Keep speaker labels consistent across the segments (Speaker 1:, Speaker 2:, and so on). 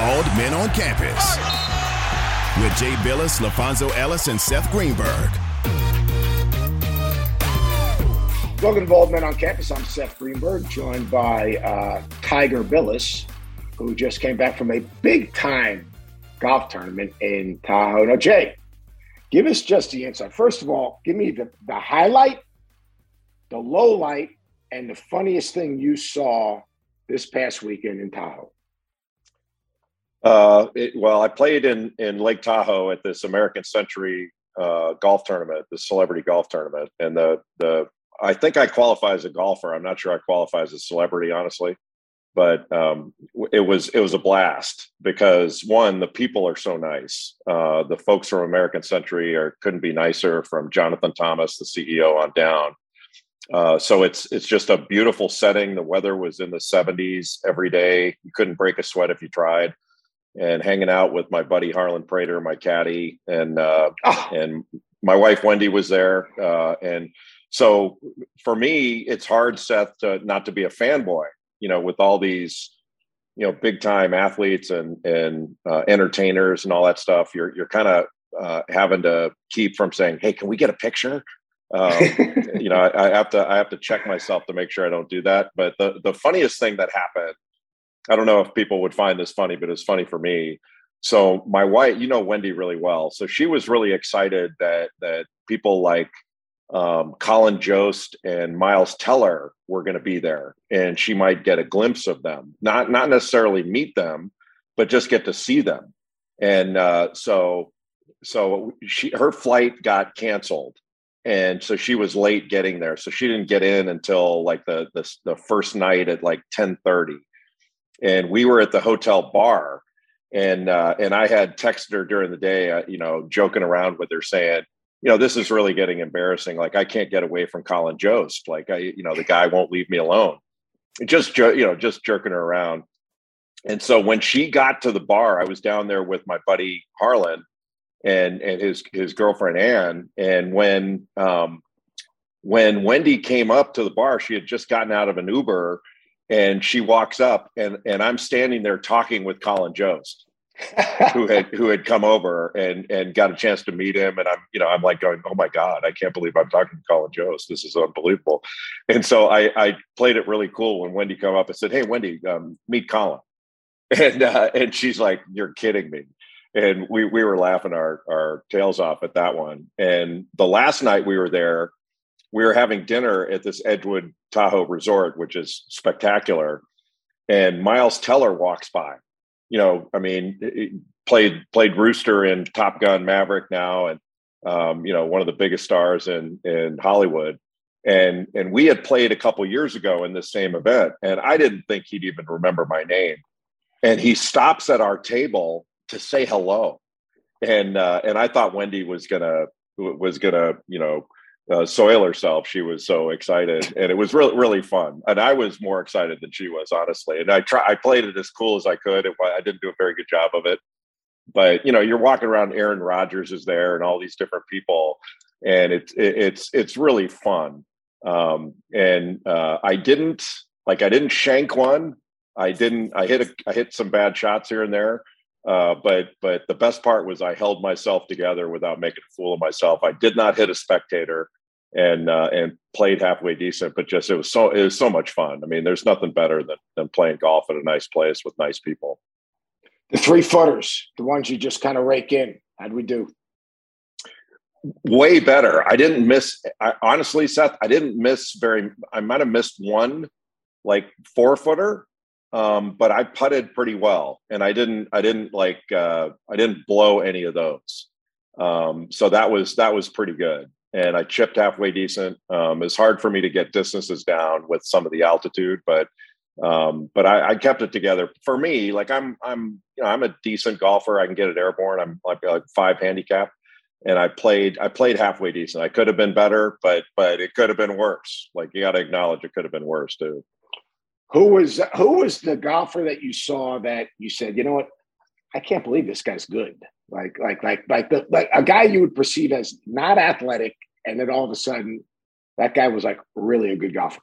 Speaker 1: Bald Men on Campus with Jay Bilas, LaFonso Ellis, and Seth Greenberg.
Speaker 2: Welcome to Bald Men on Campus. I'm Seth Greenberg, joined by uh, Tiger Bilas, who just came back from a big time golf tournament in Tahoe. Now, Jay, give us just the insight. First of all, give me the, the highlight, the low light, and the funniest thing you saw this past weekend in Tahoe.
Speaker 3: Uh, it, well, I played in in Lake Tahoe at this American Century uh, golf tournament, the celebrity golf tournament, and the the I think I qualify as a golfer. I'm not sure I qualify as a celebrity, honestly, but um, it was it was a blast because one, the people are so nice. Uh, the folks from American Century are couldn't be nicer. From Jonathan Thomas, the CEO, on down. Uh, so it's it's just a beautiful setting. The weather was in the 70s every day. You couldn't break a sweat if you tried and hanging out with my buddy Harlan Prater, my caddy, and uh, oh. and my wife Wendy was there. Uh, and so for me, it's hard, Seth, to, not to be a fanboy. You know, with all these, you know, big time athletes and and uh, entertainers and all that stuff, you're you're kind of uh, having to keep from saying, "Hey, can we get a picture?" Um, you know, I, I have to I have to check myself to make sure I don't do that. But the the funniest thing that happened I don't know if people would find this funny, but it's funny for me. So my wife, you know Wendy really well, so she was really excited that that people like um, Colin Jost and Miles Teller were going to be there, and she might get a glimpse of them. Not not necessarily meet them, but just get to see them. And uh, so so she her flight got canceled, and so she was late getting there. So she didn't get in until like the the, the first night at like ten thirty and we were at the hotel bar and uh, and I had texted her during the day, uh, you know, joking around with her, saying, you know, this is really getting embarrassing. Like I can't get away from Colin Jost. Like I, you know, the guy won't leave me alone. Just you know, just jerking her around. And so when she got to the bar, I was down there with my buddy Harlan and and his his girlfriend Ann. And when um, when Wendy came up to the bar, she had just gotten out of an Uber and she walks up and and I'm standing there talking with Colin Jost who had who had come over and and got a chance to meet him. And I'm you know I'm like going oh my god I can't believe I'm talking to Colin Jost. This is unbelievable. And so I I played it really cool when Wendy come up and said hey Wendy um, meet Colin. And uh, and she's like you're kidding me. And we we were laughing our our tails off at that one. And the last night we were there we were having dinner at this Edgewood Tahoe resort, which is spectacular. And Miles Teller walks by. You know, I mean, played played Rooster in Top Gun Maverick now, and um, you know, one of the biggest stars in in Hollywood. And and we had played a couple years ago in this same event, and I didn't think he'd even remember my name. And he stops at our table to say hello, and uh, and I thought Wendy was gonna was gonna you know uh, soil herself. She was so excited, and it was really really fun. And I was more excited than she was, honestly. And I try I played it as cool as I could. It, I didn't do a very good job of it, but you know, you're walking around. Aaron Rodgers is there, and all these different people, and it's it, it's it's really fun. Um, and uh, I didn't like I didn't shank one. I didn't. I hit a I hit some bad shots here and there. Uh, but but the best part was I held myself together without making a fool of myself. I did not hit a spectator and uh, and played halfway decent, but just it was so it was so much fun. I mean, there's nothing better than than playing golf at a nice place with nice people.
Speaker 2: The three footers, the ones you just kind of rake in. How'd we do?
Speaker 3: Way better. I didn't miss. I, honestly, Seth, I didn't miss very. I might have missed one, like four footer, um, but I putted pretty well, and I didn't. I didn't like. Uh, I didn't blow any of those. Um, so that was that was pretty good and I chipped halfway decent. Um, it's hard for me to get distances down with some of the altitude, but um, but I, I, kept it together. For me, like I'm I'm you know I'm a decent golfer. I can get it airborne. I'm like like five handicap, and I played I played halfway decent. I could have been better, but but it could have been worse. Like you got to acknowledge it could have been worse too.
Speaker 2: Who was who was the golfer that you saw that you said, you know what, I can't believe this guy's good like like like like the like a guy you would perceive as not athletic, and then all of a sudden that guy was like really a good golfer.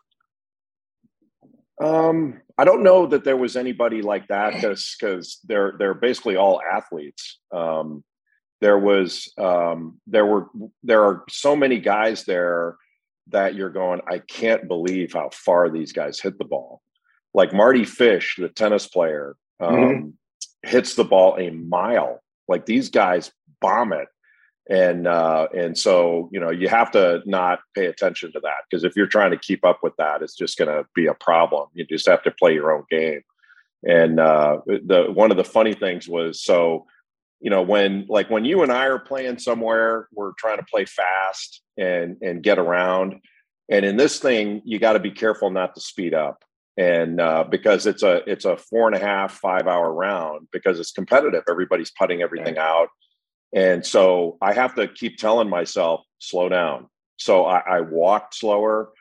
Speaker 3: Um, I don't know that there was anybody like that because because they're they're basically all athletes. Um, there was um, there were there are so many guys there that you're going. I can't believe how far these guys hit the ball. Like Mardy Fish, the tennis player, um, mm-hmm. hits the ball a mile. Like these guys bomb it and uh, and so you know you have to not pay attention to that because if you're trying to keep up with that, it's just going to be a problem. You just have to play your own game. And uh, the one of the funny things was so you know when like when you and I are playing somewhere, we're trying to play fast and and get around. And in this thing, you got to be careful not to speed up and uh, because it's a it's a four and a half five hour round because it's competitive everybody's putting everything out and so I have to keep telling myself, slow down. So I, I walked slower.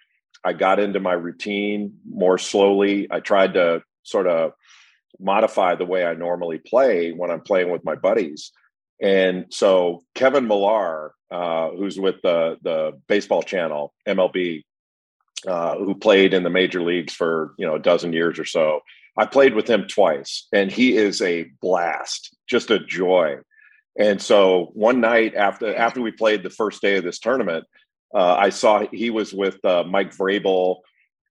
Speaker 3: I got into my routine more slowly. I tried to sort of modify the way I normally play when I'm playing with my buddies. And so Kevin Millar, uh, who's with the the baseball channel MLB, uh, who played in the major leagues for you know a dozen years or so, I played with him twice, and he is a blast, just a joy. And so one night after after we played the first day of this tournament, uh, I saw he was with uh, Mike Vrabel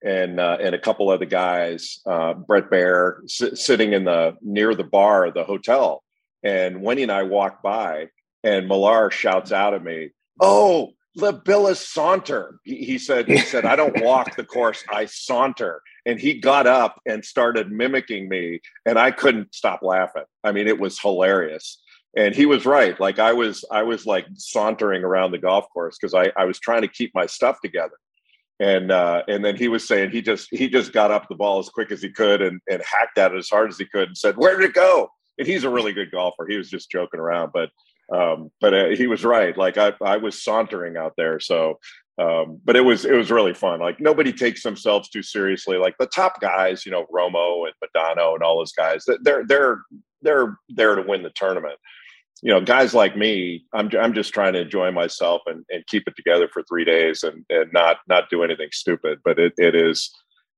Speaker 3: and uh, and a couple other guys, uh, Bret Baier, s- sitting in the near the bar of the hotel. And Winnie and I walked by, and Millar shouts out at me, "Oh, the Bilas saunter!" He, he said, "He said I don't walk the course, I saunter." And he got up and started mimicking me, and I couldn't stop laughing. I mean, it was hilarious and he was right like i was i was like sauntering around the golf course because I, I was trying to keep my stuff together and uh, and then he was saying he just he just got up the ball as quick as he could and, and hacked at it as hard as he could and said where did it go and he's a really good golfer he was just joking around but um, but uh, he was right. Like I, I was sauntering out there. So um, but it was it was really fun. Like nobody takes themselves too seriously. Like the top guys you know romo and Madonna and all those guys they're they're they're there to win the tournament. You know, guys like me, I'm I'm just trying to enjoy myself and, and keep it together for three days and, and not not do anything stupid. But it, it is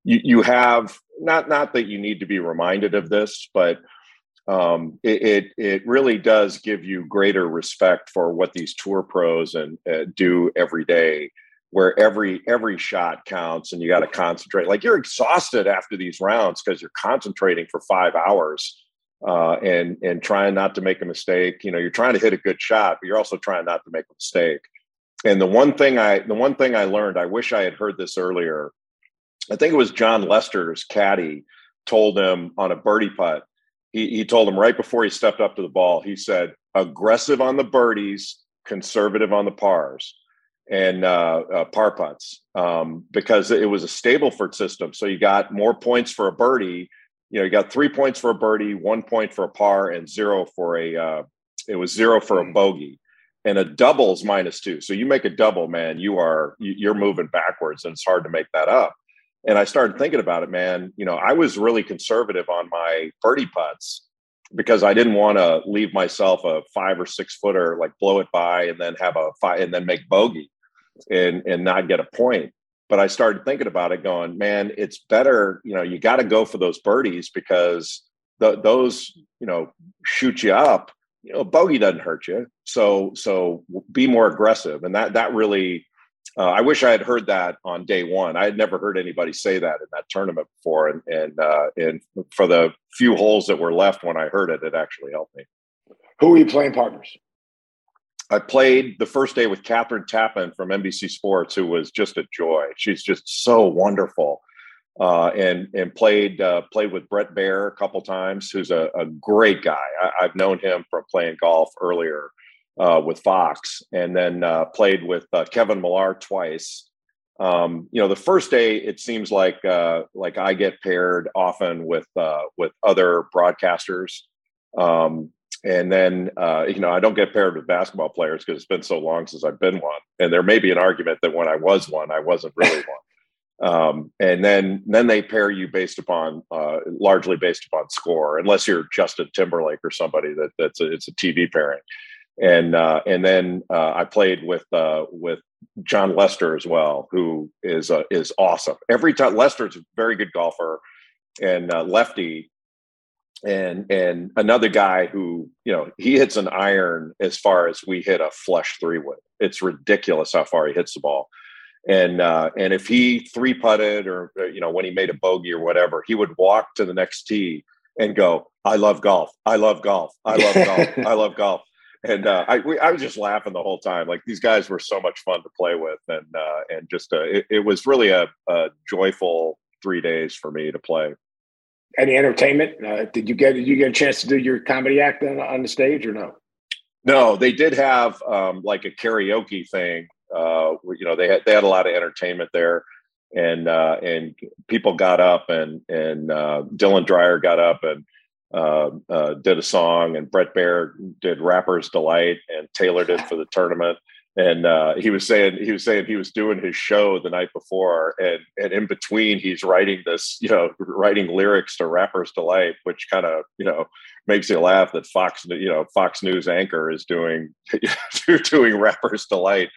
Speaker 3: you you have not not that you need to be reminded of this, but um, it, it, it really does give you greater respect for what these tour pros and uh, do every day, where every every shot counts and you got to concentrate. Like you're exhausted after these rounds because you're concentrating for five hours uh, and and trying not to make a mistake. You know, you're trying to hit a good shot, but you're also trying not to make a mistake. And the one thing I the one thing I learned, I wish I had heard this earlier. I think it was Jon Lester's caddy told him on a birdie putt. He, he told him right before he stepped up to the ball. He said, "Aggressive on the birdies, conservative on the pars." and uh, uh, par putts um, because it was a Stableford system. So you got more points for a birdie you know, you got three points for a birdie, one point for a par, and zero for a. Uh, it was zero for a mm. bogey, and a double's minus two. So you make a double, man, you are you're moving backwards, and it's hard to make that up. And I started thinking about it, man. You know, I was really conservative on my birdie putts because I didn't want to leave myself a five or six footer, like blow it by, and then have a five, and then make bogey, and and not get a point but I started thinking about it, going, man, it's better. You know, you got to go for those birdies because the, those, you know, shoot you up. You know, bogey doesn't hurt you, so so be more aggressive, and that that really. Uh, I wish I had heard that on day one. I had never heard anybody say that in that tournament before, and and uh, and for the few holes that were left when I heard it, it actually helped me.
Speaker 2: Who are you playing partners?
Speaker 3: I played the first day with Kathryn Tappen from NBC Sports, who was just a joy. She's just so wonderful, uh, and and played uh, played with Bret Baier a couple times, who's a, a great guy. I, have known him from playing golf earlier uh, with Fox, and then uh, played with uh, Kevin Millar twice. Um, you know, the first day it seems like uh, like I get paired often with with other broadcasters. Um, and then uh, you know I don't get paired with basketball players because it's been so long since I've been one. And there may be an argument that when I was one, I wasn't really one. Um, and then then they pair you based upon uh, largely based upon score, unless you're Justin Timberlake or somebody that that's a, it's a TV pairing. And uh, and then uh, I played with uh, with Jon Lester as well, who is uh, is awesome. Every time Lester's a very good golfer and uh, lefty, and and another guy who you know he hits an iron as far as we hit a flush three wood. It's ridiculous how far he hits the ball. And uh, and if he three putted or you know when he made a bogey or whatever, he would walk to the next tee and go, "I love golf. I love golf. I love golf. I love golf." And uh, I we, I was just laughing the whole time. Like these guys were so much fun to play with, and uh, and just uh, it, it, was really a, a, joyful three days for me to play.
Speaker 2: Any entertainment? Uh, did you get did you get a chance to do your comedy act on, on the stage or no?
Speaker 3: No, they did have um, like a karaoke thing. Uh, you know, they had they had a lot of entertainment there, and uh, and people got up and and Dylan Dreyer got up and uh, uh, did a song, and Bret Baier did "Rapper's Delight," and tailored it for the tournament. And uh, he was saying he was saying he was doing his show the night before, and and in between he's writing this, you know, writing lyrics to "Rapper's Delight," which kind of you know makes you laugh that Fox, you know, Fox News anchor is doing doing "Rapper's Delight."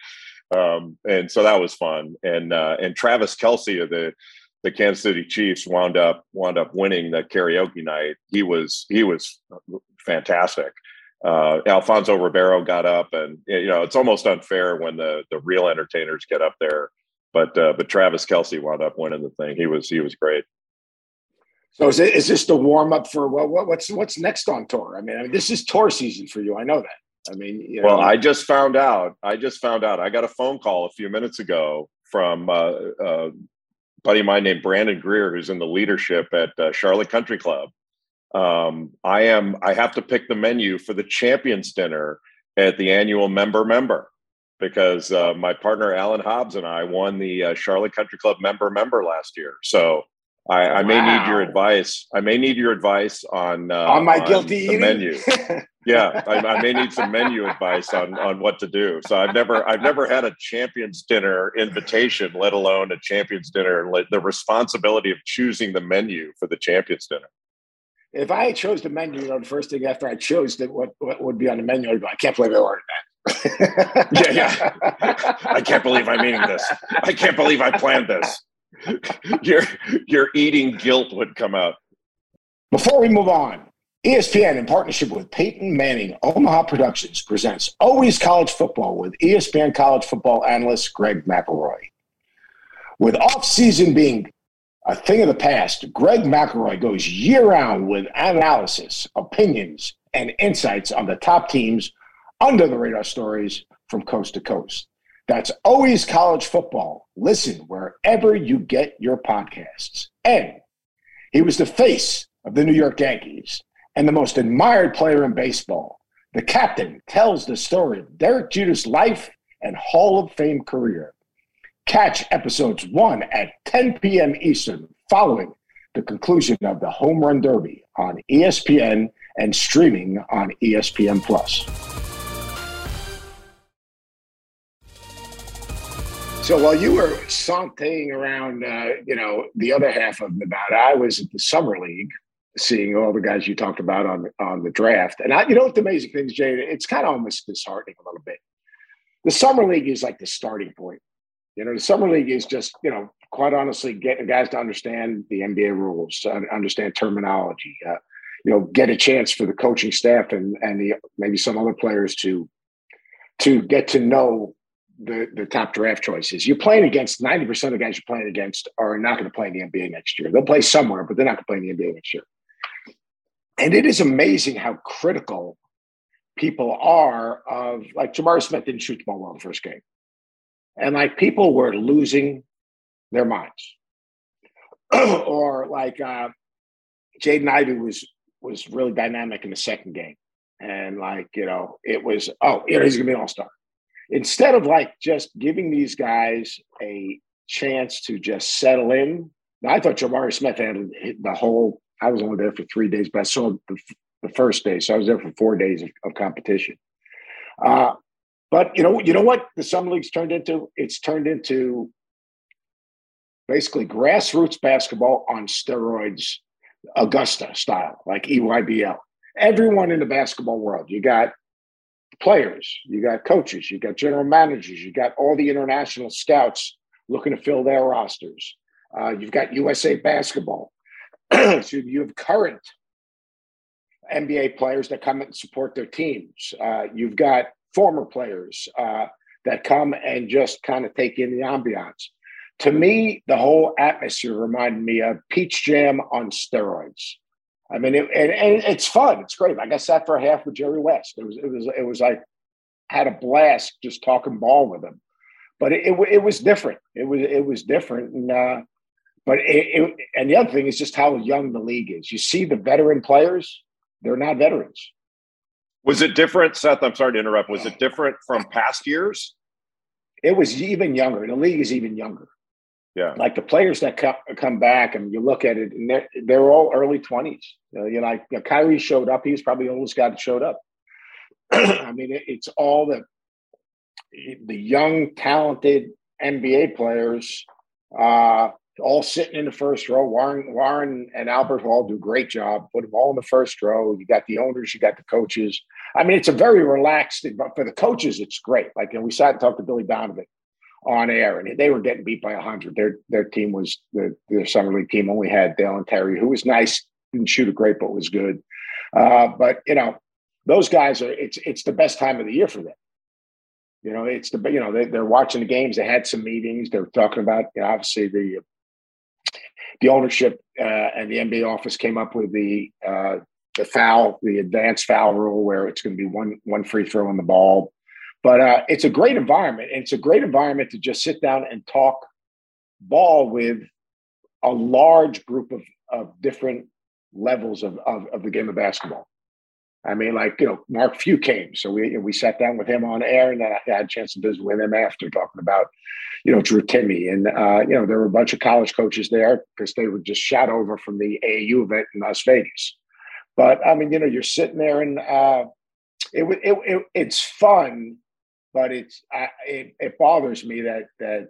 Speaker 3: Um, and so that was fun. And uh, and Travis Kelce of the the Kansas City Chiefs wound up wound up winning the karaoke night. He was he was fantastic. Uh, Alfonso Ribeiro got up, and you know it's almost unfair when the the real entertainers get up there. But uh, but Travis Kelce wound up winning the thing. He was he was great.
Speaker 2: So is, it, is this the warm up for well, what, what's what's next on tour? I mean, I mean, this is tour season for you. I know that. I mean, you
Speaker 3: know. well, I just found out. I just found out. I got a phone call a few minutes ago from uh, uh, buddy of mine named Brandon Greer, who's in the leadership at uh, Charlotte Country Club. Um, I am. I have to pick the menu for the Champions Dinner at the annual Member Member because uh, my partner Alan Hobbs and I won the uh, Charlotte Country Club Member Member last year. So I, I may wow. need your advice. I may need your advice on uh,
Speaker 2: on my on guilty
Speaker 3: the menu. yeah, I, I, may need some menu advice on on what to do. So I've never I've never had a champions dinner invitation, let alone a champions dinner, and the responsibility of choosing the menu for the champions dinner.
Speaker 2: If I chose the menu, you know, the first thing after I chose that what, what would be on the menu, I'd go, I can't believe I ordered
Speaker 3: that. yeah, yeah. I can't believe I'm eating this. I can't believe I planned this. your your eating guilt would come out.
Speaker 2: Before we move on, ESPN, in partnership with Peyton Manning Omaha Productions, presents Always College Football with ESPN college football analyst Greg McElroy. With off-season being a thing of the past, Greg McElroy goes year-round with analysis, opinions, and insights on the top teams under the radar stories from coast to coast. That's Always College Football. Listen wherever you get your podcasts. And he was the face of the New York Yankees and the most admired player in baseball. The captain tells the story of Derek Jeter's life and Hall of Fame career. Catch episodes 1 at 10 p.m. Eastern following the conclusion of the Home Run Derby on ESPN and streaming on ESPN Plus. So while you were sauntering around, uh, you know, the other half of Nevada, I was at the summer league seeing all the guys you talked about on on the draft. And I, you know what the amazing thing is, Jay, it's kind of almost disheartening a little bit. The summer league is like the starting point. You know, the summer league is just, you know, quite honestly, getting guys to understand the NBA rules, understand terminology, uh, you know, get a chance for the coaching staff and and the maybe some other players to to get to know the, the top draft choices. You're playing against 90% of the guys you're playing against are not going to play in the NBA next year. They'll play somewhere, but they're not going to play in the NBA next year. And it is amazing how critical people are of like Jabari Smith didn't shoot the ball well in the first game. And like people were losing their minds. or like uh Jaden Ivey was was really dynamic in the second game. And like, you know, it was, oh, you know, he's gonna be an all-star. Instead of like just giving these guys a chance to just settle in. I thought Jabari Smith had the whole I was only there for three days, but I saw the, the first day, so I was there for four days of, of competition. Uh, but you know, you know what the summer league's turned into? It's turned into basically grassroots basketball on steroids, Augusta style, like EYBL. Everyone in the basketball world, you got players, you got coaches, you got general managers, you got all the international scouts looking to fill their rosters. Uh, you've got USA basketball. so you have current NBA players that come and support their teams. Uh, you've got former players uh, that come and just kind of take in the ambiance. To me, the whole atmosphere reminded me of Peach Jam on steroids. I mean, it, and, and it's fun. It's great. Like I sat for a half with Jerry West. It was it was it was like had a blast just talking ball with him. But it, it, it was different. It was it was different, and uh, but it, it, and the other thing is just how young the league is. You see the veteran players; they're not veterans.
Speaker 3: Was it different, Seth? I'm sorry to interrupt. Was it different from past years?
Speaker 2: It was even younger. The league is even younger.
Speaker 3: Yeah.
Speaker 2: Like the players that come, come back and you look at it and they're, they're all early 20s. Uh, you know, like you know, Kyrie showed up. He's probably the oldest guy that showed up. I mean, it, it's all the the young, talented NBA players, uh, all sitting in the first row. Warren, Warren and Albert all do a great job. Put them all in the first row. You got the owners, you got the coaches. I mean, it's a very relaxed, but for the coaches, it's great. Like, and we sat and talked to Billy Donovan on air, and they were getting beat by hundred. Their their team was the their summer league team only had Dalen Terry, who was nice, didn't shoot a great, but was good. Uh, but you know, those guys are it's it's the best time of the year for them. You know, it's the you know they, they're watching the games. They had some meetings. They're talking about you know, obviously the the ownership uh, and the NBA office came up with the uh, the foul, the advanced foul rule, where it's going to be one one free throw on the ball but uh, it's a great environment. It's a great environment to just sit down and talk ball with a large group of, of different levels of, of, of the game of basketball. I mean, like, you know, Mark Few came. So we we sat down with him on air and then I had a chance to visit with him after talking about, you know, Drew Timme. And, uh, you know, there were a bunch of college coaches there because they were just shot over from the AAU event in Las Vegas. But I mean, you know, you're sitting there and uh, it, it, it it's fun but it's I, it, it bothers me that that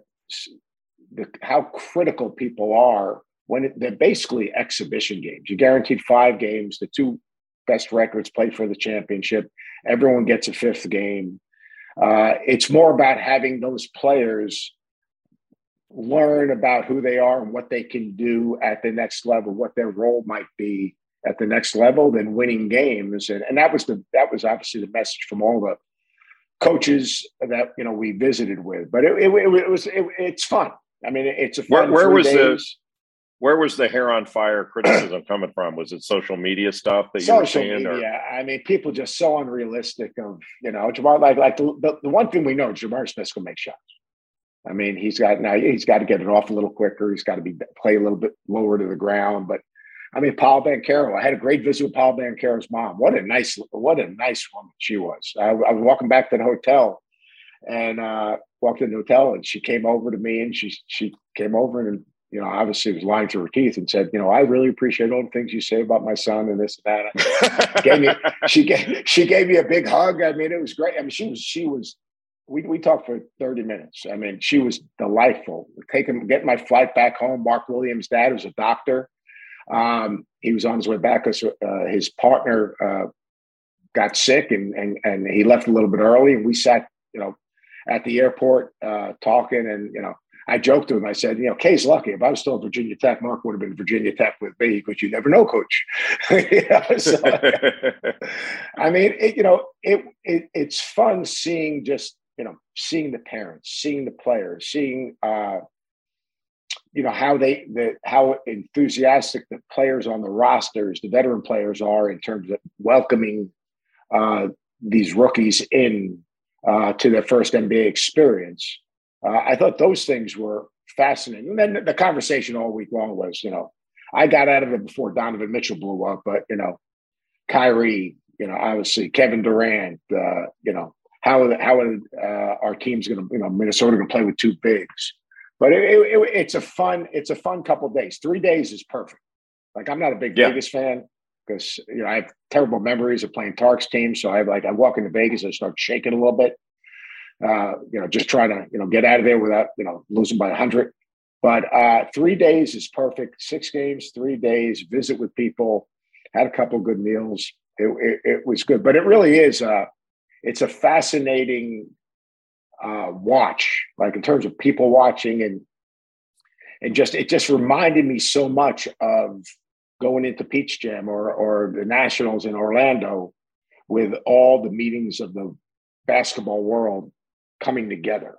Speaker 2: the, how critical people are when it, they're basically exhibition games. You guaranteed five games. The two best records play for the championship. Everyone gets a fifth game. Uh, it's more about having those players learn about who they are and what they can do at the next level, what their role might be at the next level than winning games. And, and that was the that was obviously the message from all the coaches that you know we visited with. But it, it, it was it, it's fun. I mean, it's a
Speaker 3: fun. Where, where was days. Where was the hair on fire criticism coming from? Was it social media stuff that you were seeing?
Speaker 2: Media. Or? I mean, people just so unrealistic. Of you know, Jamar like like the, the, one thing we know, Jamar Smith's gonna make shots. I mean, he's got now he's got to get it off a little quicker. He's got to be play a little bit lower to the ground, but I mean, Paul Banchero. I had a great visit with Paul Banchero's mom. What a nice, what a nice woman she was. I, I was walking back to the hotel, and uh, walked in the hotel, and she came over to me, and she she came over and you know obviously was lying through her teeth and said, you know, I really appreciate all the things you say about my son and this and that. gave me she gave she gave me a big hug. I mean, it was great. I mean, she was she was. We, we talked for 30 minutes. I mean, she was delightful. Taking getting my flight back home. Mark Williams' dad was a doctor um, he was on his way back because uh, his partner uh, got sick and, and and he left a little bit early. And we sat, you know, at the airport uh, talking. And you know, I joked to him. I said, you know, K's lucky. If I was still at Virginia Tech, Mark would have been Virginia Tech with me because you never know, Coach. know, so, I mean, it, you know, it, it it's fun seeing just you know seeing the parents, seeing the players, seeing uh, you know how they the how enthusiastic the players on the rosters, the veteran players are in terms of welcoming uh, these rookies in uh, to their first NBA experience. Uh, I thought those things were fascinating. And then the conversation all week long was, you know, I got out of it before Donovan Mitchell blew up, but you know, Kyrie, you know, obviously Kevin Durant, uh, you know, how how uh, our team's going to, you know, Minnesota going to play with two bigs. But it, it, it's a fun it's a fun couple days. Three days is perfect. Like I'm not a big yeah. Vegas fan because you know I have terrible memories of playing Tark's team. So I have like I walk into Vegas, I start shaking a little bit. Uh, you know, just trying to you know get out of there without you know losing by a hundred. But uh, three days is perfect. Six games, three days. Visit with people. Had a couple good meals. It, it, it was good, but it really is. Uh, it's a fascinating uh, watch, like in terms of people watching and and just it just reminded me so much of going into Peach Jam or or the Nationals in Orlando with all the meetings of the basketball world coming together.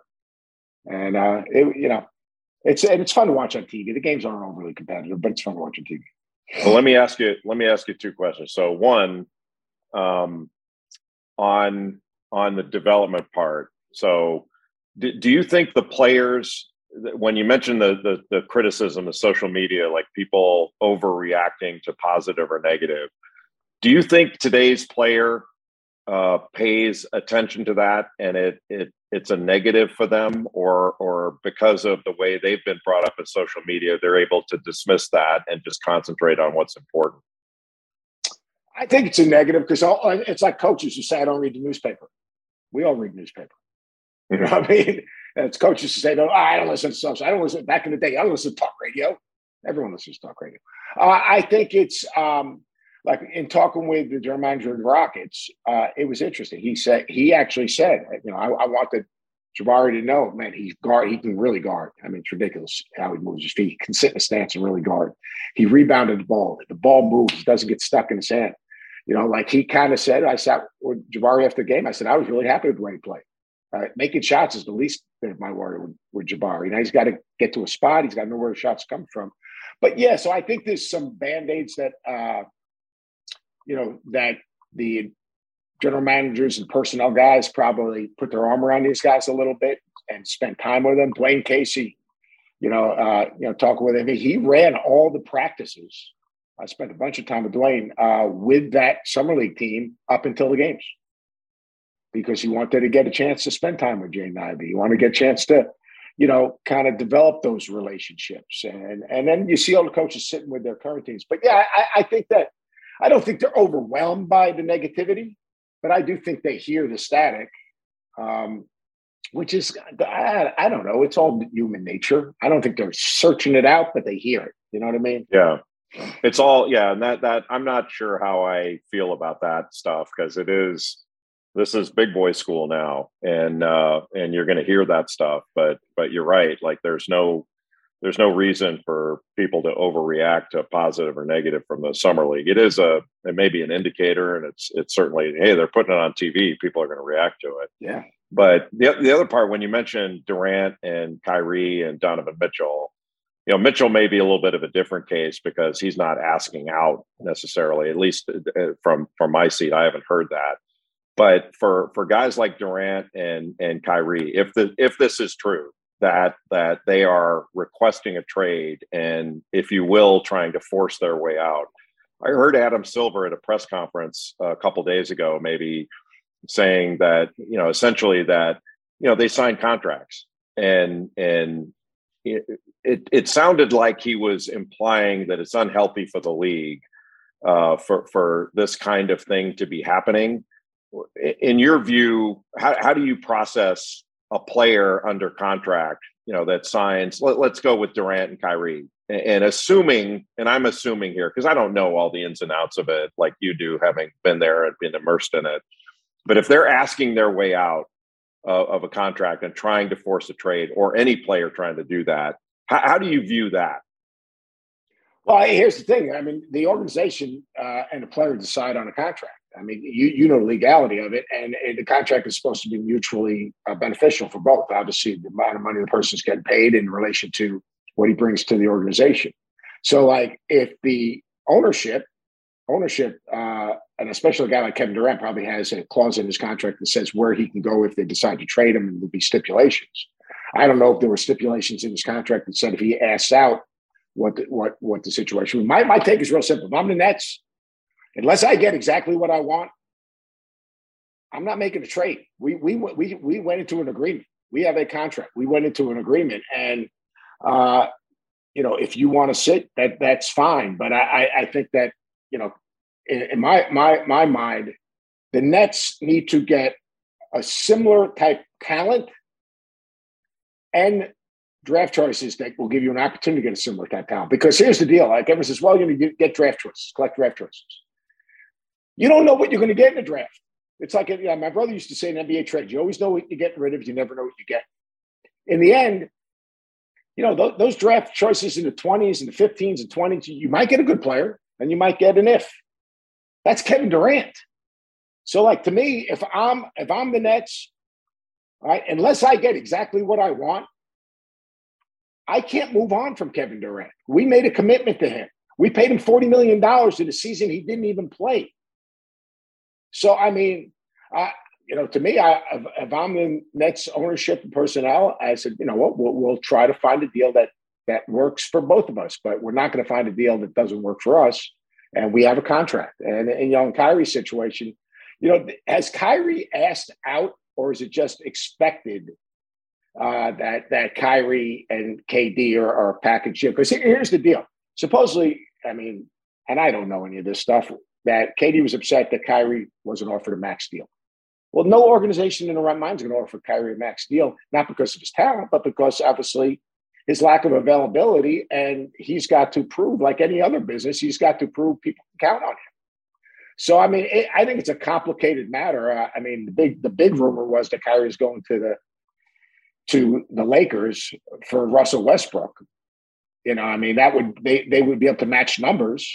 Speaker 2: And uh, it, you know, it's and it's fun to watch on TV. The games aren't overly competitive, but it's fun to watch on TV.
Speaker 3: Well, let me ask you. Let me ask you two questions. So, one, um, on on the development part. So, do, do you think the players, when you mentioned the, the the criticism of social media, like people overreacting to positive or negative, do you think today's player uh, pays attention to that and it it it's a negative for them or or because of the way they've been brought up in social media they're able to dismiss that and just concentrate on what's important.
Speaker 2: I think it's a negative because it's like coaches who say i don't read the newspaper. We all read newspaper. You know what i mean? It's coaches who say no i don't listen to social i don't listen back in the day i don't listen to talk radio. Everyone listens to talk radio. Uh, i think it's um, like in talking with the general manager of the Rockets, uh, it was interesting. He said he actually said, you know, I, I wanted Jabari to know, man, he's guard. He can really guard. I mean, it's ridiculous how he moves his feet. He can sit in a stance and really guard. He rebounded the ball. The ball moves, doesn't get stuck in his hand. You know, like he kind of said, I sat with Jabari after the game. I said, I was really happy with the way he played. Uh, making shots is the least bit of my worry with, with Jabari. Know, he's got to get to a spot. He's got to know where the shots come from. But yeah, so I think there's some band aids that uh, you know, that the general managers and personnel guys probably put their arm around these guys a little bit and spent time with them. Dwane Casey, you know, uh, you know, talking with him, he ran all the practices. I spent a bunch of time with Dwane uh, with that summer league team up until the games because he wanted to get a chance to spend time with Jaden Ivey. He wanted to get a chance to, you know, kind of develop those relationships. And and then you see all the coaches sitting with their current teams. But yeah, I, I think that I don't think they're overwhelmed by the negativity, but I do think they hear the static, um, which is, I, I don't know, it's all human nature. I don't think they're searching it out, but they hear it. You know what I mean?
Speaker 3: Yeah. It's all, yeah. And that, that, I'm not sure how I feel about that stuff because it is, this is big boy school now and uh and you're going to hear that stuff but but you're right like there's no there's no reason for people to overreact to positive or negative from the summer league. It is a it may be an indicator, and it's it's certainly hey they're putting it on TV, people are going to react to it.
Speaker 2: Yeah.
Speaker 3: But the the other part when you mentioned Durant and Kyrie and Donovan Mitchell, you know Mitchell may be a little bit of a different case because he's not asking out necessarily. At least uh, from from my seat, I haven't heard that. But for for guys like Durant and and Kyrie, if the if this is true, that that they are requesting a trade and if you will trying to force their way out. I heard adam silver at a press conference a couple days ago maybe saying that you know essentially that you know they signed contracts and and it, it, it sounded like he was implying that it's unhealthy for the league uh, for for this kind of thing to be happening. In your view how, how do you process a player under contract, you know, that signs, let, us go with Durant and Kyrie. And, and assuming, and I'm assuming here, because I don't know all the ins and outs of it like you do, having been there and been immersed in it. But if they're asking their way out uh, of a contract and trying to force a trade, or any player trying to do that, how, how do you view that?
Speaker 2: Well, here's the thing. I mean, the organization uh, and the player decide on a contract. I mean, you you know the legality of it, and, and the contract is supposed to be mutually uh, beneficial for both. Obviously, the amount of money the person's getting paid in relation to what he brings to the organization. So, like, if the ownership, ownership, uh, and especially a guy like Kevin Durant probably has a clause in his contract that says where he can go if they decide to trade him, and there'll be stipulations. I don't know if there were stipulations in his contract that said if he asks out, what the, what what the situation. My my take is real simple. If I'm the Nets, unless I get exactly what I want, I'm not making a trade. We we we we went into an agreement. We have a contract. We went into an agreement, and uh, you know, if you want to sit, that that's fine. But I I, think that you know, in, in my my my mind, the Nets need to get a similar type talent and draft choices that will give you an opportunity to get a similar type talent. Because here's the deal: like everyone says, well, you're going to get draft choices, collect draft choices. You don't know what you're going to get in the draft. It's like, yeah, my brother used to say in NBA trade, you always know what you're getting rid of, you never know what you get. In the end, you know, th- those draft choices in the 20s and the 15s and 20s, you might get a good player and you might get an if. That's Kevin Durant. So, like to me, if I'm if I'm the Nets, right, unless I get exactly what I want, I can't move on from Kevin Durant. We made a commitment to him. We paid him $40 million in a season he didn't even play. So, I mean, I, you know, to me, I, if, I'm the Nets ownership and personnel, I said, you know what, we'll, we'll try to find a deal that that works for both of us, but we're not going to find a deal that doesn't work for us. And we have a contract. And in young Kyrie's situation, you know, has Kyrie asked out, or is it just expected uh, that that Kyrie and KD are, are a package deal? Because here's the deal: supposedly, I mean, and I don't know any of this stuff. That KD was upset that Kyrie wasn't offered a max deal. Well, no organization in the right mind is going to offer Kyrie a max deal, not because of his talent, but because obviously his lack of availability. And he's got to prove, like any other business, he's got to prove people can count on him. So, I mean, it, I think it's a complicated matter. Uh, I mean, the big the big rumor was that Kyrie is going to the to the Lakers for Russell Westbrook. You know, I mean, that would they they would be able to match numbers.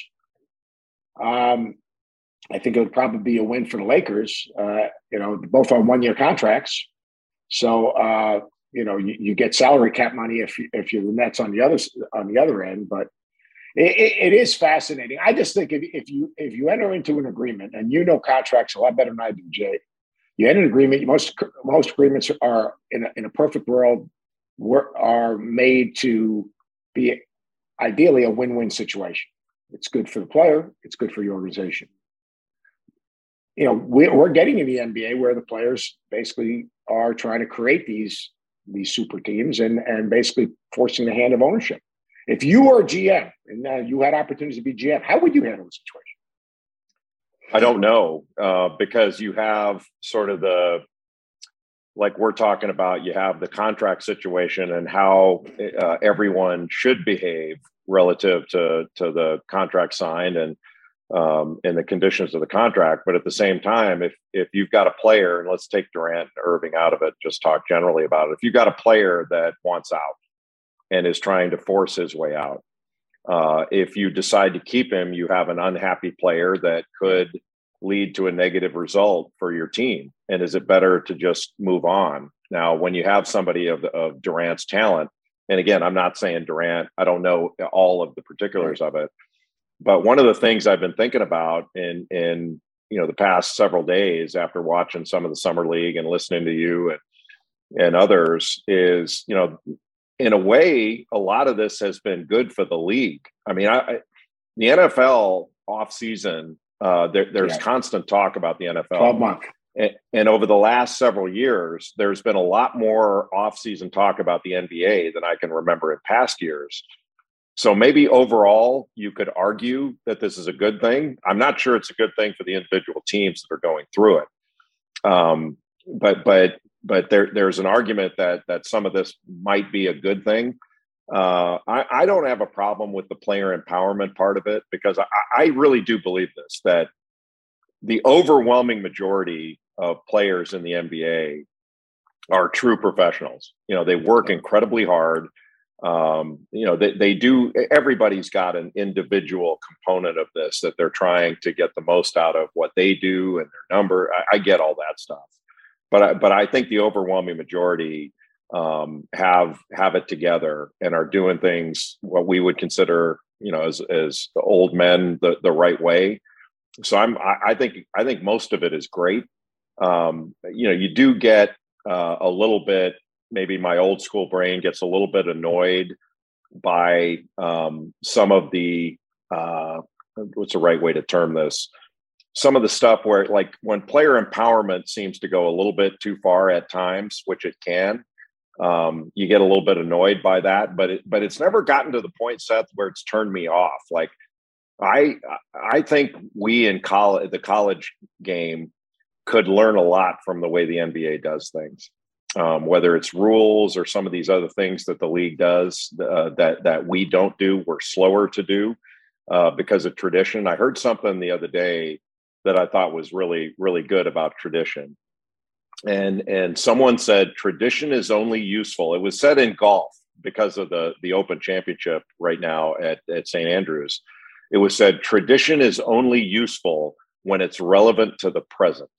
Speaker 2: Um, I think it would probably be a win for the Lakers. Uh, you know, both on one year contracts. So uh, you know, you, you, get salary cap money if you, if you're the Nets on the other on the other end. But it, it, it is fascinating. I just think if, if you if you enter into an agreement and you know contracts a lot better than I do, Jay, you enter an agreement. Most most agreements are in a, in a perfect world are made to be ideally a win-win situation. It's good for the player. It's good for your organization you know we're getting in the NBA where the players basically are trying to create these these super teams and and basically forcing the hand of ownership. If you were GM and uh, you had opportunities to be GM, how would you handle the situation?
Speaker 3: I don't know uh, because you have sort of the like we're talking about. You have the contract situation and how uh, everyone should behave relative to to the contract signed and um, and the conditions of the contract. But at the same time, if if you've got a player, and let's take Durant and Irving out of it, just talk generally about it. If you've got a player that wants out and is trying to force his way out, uh, if you decide to keep him, you have an unhappy player that could lead to a negative result for your team. And is it better to just move on? Now, when you have somebody of, of Durant's talent, and again, I'm not saying Durant, I don't know all of the particulars of it, but one of the things I've been thinking about in in you know the past several days after watching some of the summer league and listening to you and and others is you know in a way a lot of this has been good for the league. I mean, I, I the NFL off season uh, there, there's yeah. constant talk about the NFL.
Speaker 2: Twelve month.
Speaker 3: And, over the last several years, there's been a lot more off-season talk about the NBA than I can remember in past years. So maybe overall, you could argue that this is a good thing. I'm not sure it's a good thing for the individual teams that are going through it. Um, but but but there there's an argument that that some of this might be a good thing. Uh, I, I, don't have a problem with the player empowerment part of it because I, I really do believe this that the overwhelming majority of players in the NBA are true professionals. You know, they work incredibly hard. Um, you know they, they do everybody's got an individual component of this that they're trying to get the most out of what they do and their number. I, I get all that stuff. But I, but i think the overwhelming majority um, have have it together and are doing things what we would consider you know as as the old men the, the right way so i'm I, I think i think most of it is great. Um, you know you do get uh, a little bit maybe my old school brain gets a little bit annoyed by um, some of the uh, what's the right way to term this? Some of the stuff where like when player empowerment seems to go a little bit too far at times which it can um, you get a little bit annoyed by that but it, but it's never gotten to the point seth where it's turned me off. Like i i think we in college the college game could learn a lot from the way the nba does things um, whether it's rules or some of these other things that the league does uh, that that we don't do, we're slower to do uh, because of tradition. I heard something the other day that I thought was really really good about tradition. And and someone said tradition is only useful. It was said in golf because of the the Open Championship right now at at St Andrews. It was said tradition is only useful when it's relevant to the present.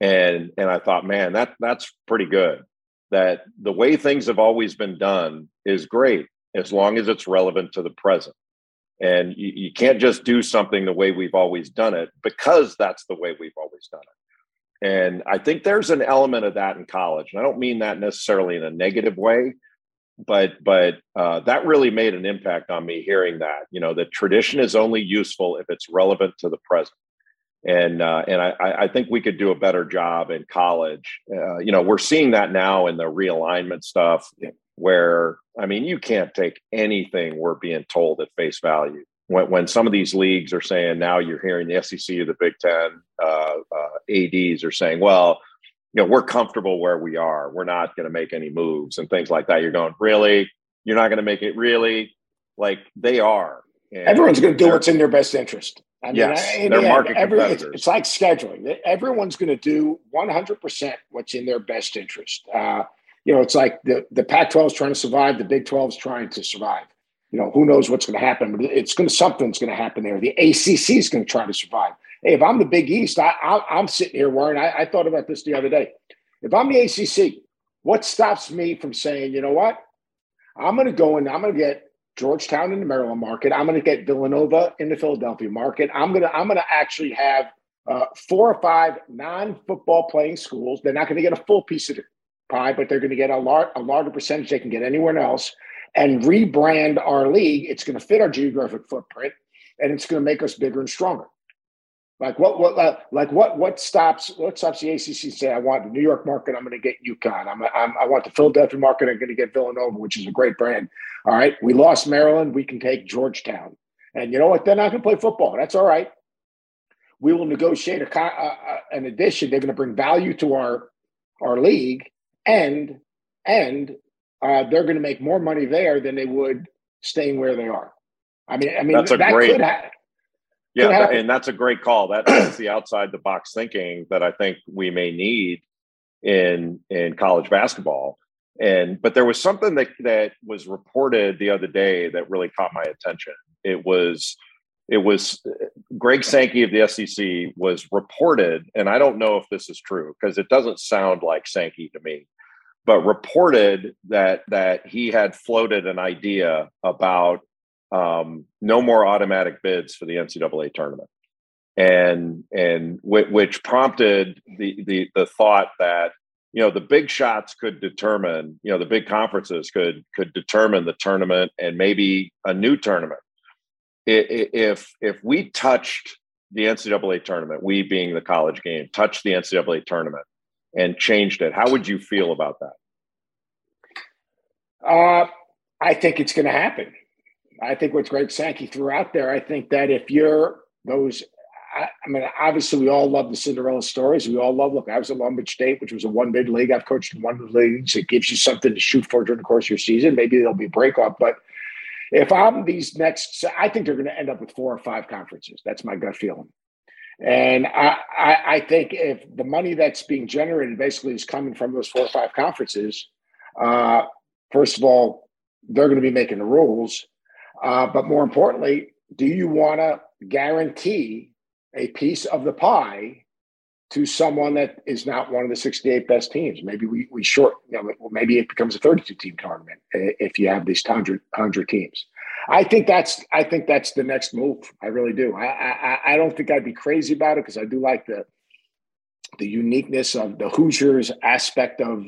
Speaker 3: And and I thought, man, that that's pretty good. That the way things have always been done is great as long as it's relevant to the present. And you, you can't just do something the way we've always done it because that's the way we've always done it. And I think there's an element of that in college. And I don't mean that necessarily in a negative way, but but uh, that really made an impact on me hearing that. You know, that tradition is only useful if it's relevant to the present. And uh, and I, I think we could do a better job in college. Uh, you know, we're seeing that now in the realignment stuff where I mean, you can't take anything we're being told at face value. When, when some of these leagues are saying now you're hearing the SEC or the Big Ten uh, uh, ads are saying, well, you know, we're comfortable where we are. We're not going to make any moves and things like that. You're going, really? You're not going to make it really? Like they are.
Speaker 2: And Everyone's going to do what's in their best interest.
Speaker 3: I mean, yes, I, they're market every, competitors.
Speaker 2: It's, it's, like scheduling. Everyone's going to do 100% what's in their best interest. Uh, you know, it's like the, the Pac 12 is trying to survive, the Big 12 is trying to survive. You know, who knows what's going to happen, but it's going to, something's going to happen there. The ACC is going to try to survive. Hey, if I'm the Big East, I, I, am sitting here, Warren, I, I thought about this the other day. If I'm the ACC, what stops me from saying, you know what? I'm going to go and I'm going to get Georgetown in the Maryland market. I'm going to get Villanova in the Philadelphia market. I'm going to I'm going to actually have uh, four or five non-football playing schools. They're not going to get a full piece of the pie, but they're going to get a, lar- a larger percentage they can get anywhere else and rebrand our league. It's going to fit our geographic footprint and it's going to make us bigger and stronger. Like what? What? Like what? What stops? What stops the ACC? Say, I want the New York market. I'm going to get UConn. I'm, I'm. I want the Philadelphia market. I'm going to get Villanova, which is a great brand. All right, we lost Maryland. We can take Georgetown. And you know what? They're not going to play football. That's all right. We will negotiate a, uh, an addition. They're going to bring value to our our league, and and uh, they're going to make more money there than they would staying where they are. I mean, I mean
Speaker 3: that's a that great. Could ha- yeah, and that's a great call. That, that's the outside the box thinking that I think we may need in in college basketball. And but there was something that that was reported the other day that really caught my attention. It was it was Greg Sankey of the SEC was reported, and I don't know if this is true because it doesn't sound like Sankey to me, but reported that that he had floated an idea about um, no more automatic bids for the NCAA tournament, and and w- which prompted the the the thought that you know the big shots could determine you know the big conferences could could determine the tournament and maybe a new tournament if if we touched the NCAA tournament, we being the college game, touched the NCAA tournament and changed it, how would you feel about that?
Speaker 2: Uh, I think it's going to happen. I think what Greg Sankey threw out there, I think that if you're those, I, I, mean, obviously we all love the Cinderella stories. We all love, look, I was at Long Beach State, which was a one bid league. I've coached in one leagues. It gives you something to shoot for during the course of your season. Maybe there'll be a breakup, but if I'm these next, I think they're going to end up with four or five conferences. That's my gut feeling. And I, I, I think if the money that's being generated basically is coming from those four or five conferences, uh, first of all, they're going to be making the rules. Uh, but more importantly, do you want to guarantee a piece of the pie to someone that is not one of the 68 best teams? Maybe we, we short, you know, maybe it becomes a 32 team tournament if you have these 100, 100 teams. I think that's I think that's the next move. I really do. I I, I don't think I'd be crazy about it because I do like the the uniqueness of the Hoosiers aspect of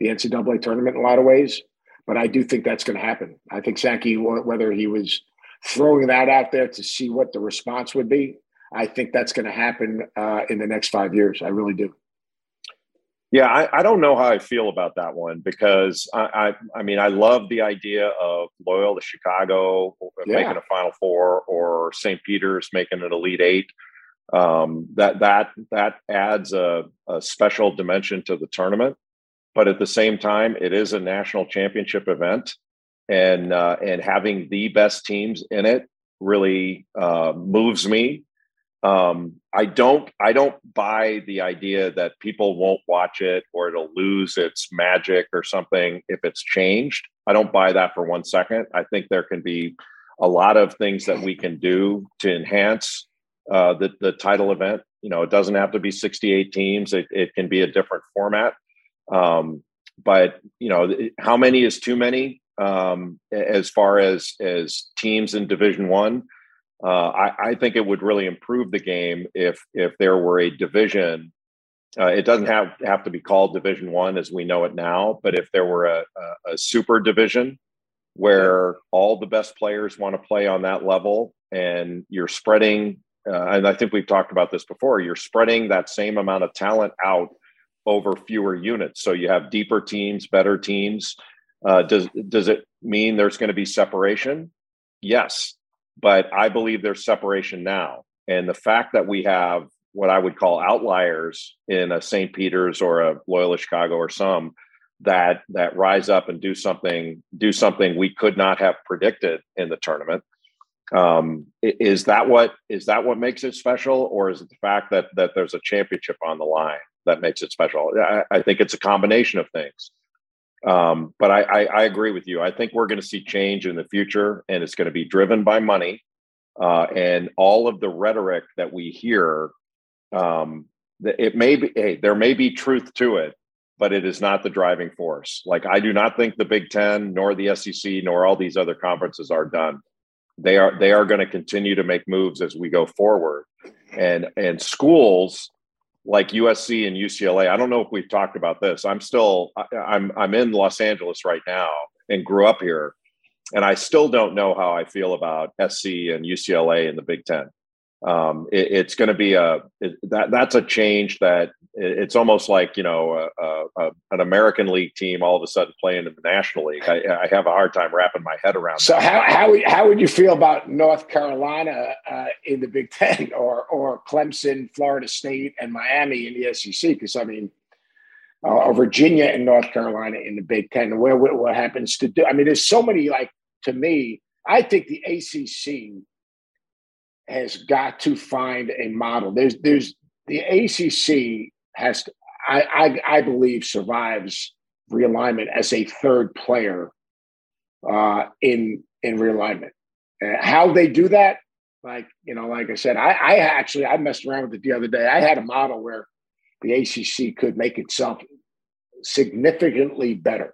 Speaker 2: the NCAA tournament in a lot of ways. But I do think that's going to happen. I think Sankey, whether he was throwing that out there to see what the response would be, I think that's going to happen uh, in the next five years. I really do.
Speaker 3: Yeah, I, I, don't know how I feel about that one because I, I, I mean, I love the idea of loyal Loyola Chicago yeah. making a Final Four or St. Peter's making an Elite Eight. Um, that that that adds a, a special dimension to the tournament but at the same time, it is a national championship event, and uh, and having the best teams in it really uh, moves me. Um, I don't I don't buy the idea that people won't watch it or it'll lose its magic or something if it's changed. I don't buy that for one second. I think there can be a lot of things that we can do to enhance uh, the the title event. You know, it doesn't have to be 68 teams. It, it can be a different format. Um, but you know, how many is too many um, as far as as teams in Division One? Uh, I, I, think it would really improve the game if if there were a division. Uh, it doesn't have have to be called Division One as we know it now, but if there were a, a, a super division where all the best players want to play on that level, and you're spreading, uh, and I think we've talked about this before, you're spreading that same amount of talent out over fewer units, so you have deeper teams, better teams. Uh, does does it mean there's going to be separation? Yes, but I believe there's separation now. And the fact that we have what I would call outliers in a St. Peter's or a Loyola Chicago or some that that rise up and do something do something we could not have predicted in the tournament. Um, is that what is that what makes it special, or is it the fact that that there's a championship on the line that makes it special? I, I think it's a combination of things. Um, but I, I, I, agree with you. I think we're going to see change in the future, and it's going to be driven by money. Uh, and all of the rhetoric that we hear, um, it may be, hey, there may be truth to it, but it is not the driving force. Like I do not think the Big Ten, nor the SEC, nor all these other conferences are done. They are they are going to continue to make moves as we go forward, and and schools like USC and UCLA. I don't know if we've talked about this. I'm still I'm I'm in Los Angeles right now and grew up here, and I still don't know how I feel about SC and UCLA in the Big Ten. Um, it, it's going to be a it, that that's a change that it's almost like you know a, a, an American League team all of a sudden playing in the National League. I, I have a hard time wrapping my head around.
Speaker 2: So how how how would you feel about North Carolina uh, in the Big Ten or or Clemson, Florida State, and Miami in the SEC? Because I mean. Uh, Virginia and North Carolina in the Big Ten, where what happens to do? I mean, there's so many. Like to me, I think the ACC has got to find a model. There's there's the ACC has, I, I, I believe, survives realignment as a third player uh, in in realignment. Uh, how they do that, like you know, like I said, I, I actually I messed around with it the other day. I had a model where the ACC could make itself significantly better.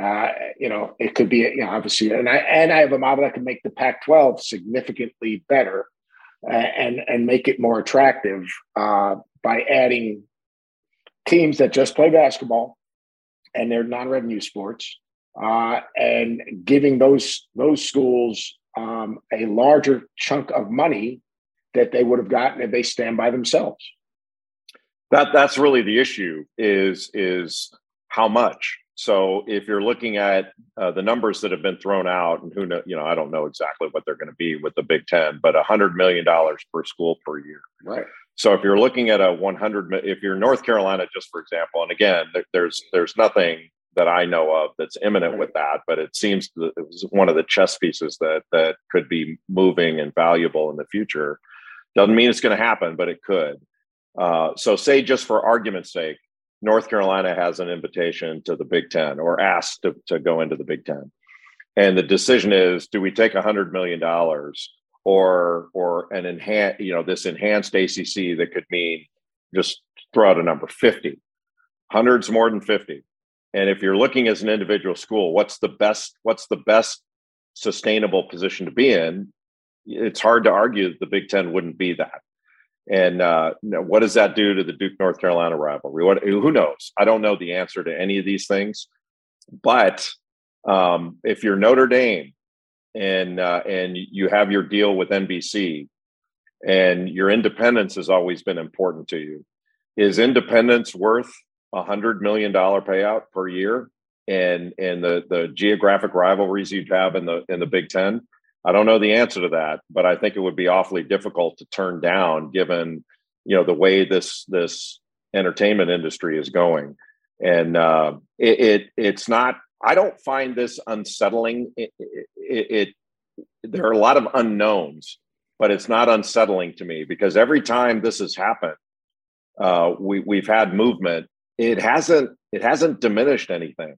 Speaker 2: Uh, you know, it could be, you know, obviously, and I and I have a model that can make the Pac-12 significantly better uh, and and make it more attractive uh, by adding teams that just play basketball and they're non-revenue sports, uh, and giving those those schools um, a larger chunk of money that they would have gotten if they stand by themselves.
Speaker 3: That that's really the issue. Is is how much so if you're looking at uh, the numbers that have been thrown out, and who know, you know, I don't know exactly what they're going to be with the Big Ten, but a hundred million dollars per school per year.
Speaker 2: Right.
Speaker 3: So if you're looking at a 100, if you're North Carolina, just for example, and again, there's there's nothing that I know of that's imminent right. with that, but it seems that it was one of the chess pieces that that could be moving and valuable in the future. Doesn't mean it's going to happen, but it could. Uh, so say just for argument's sake, North Carolina has an invitation to the Big Ten or asked to, to go into the Big Ten. And the decision is do we take $100 million or, or an enhanced, you know, this enhanced ACC that could mean just throw out a number 50, hundreds more than 50. And if you're looking as an individual school, what's the best, what's the best sustainable position to be in? It's hard to argue the Big Ten wouldn't be that. And uh, what does that do to the Duke North Carolina rivalry? What, who knows? I don't know the answer to any of these things. But um, if you're Notre Dame and uh, and you have your deal with NBC, and your independence has always been important to you, is independence worth a hundred million dollar payout per year? And and the the geographic rivalries you'd have in the in the Big Ten I don't know the answer to that, but I think it would be awfully difficult to turn down given you know the way this this entertainment industry is going. And uh, it, it, it's not. I don't find this unsettling. It, it, it there are a lot of unknowns but it's not unsettling to me because every time this has happened, uh, we we've had movement. It hasn't it hasn't diminished anything.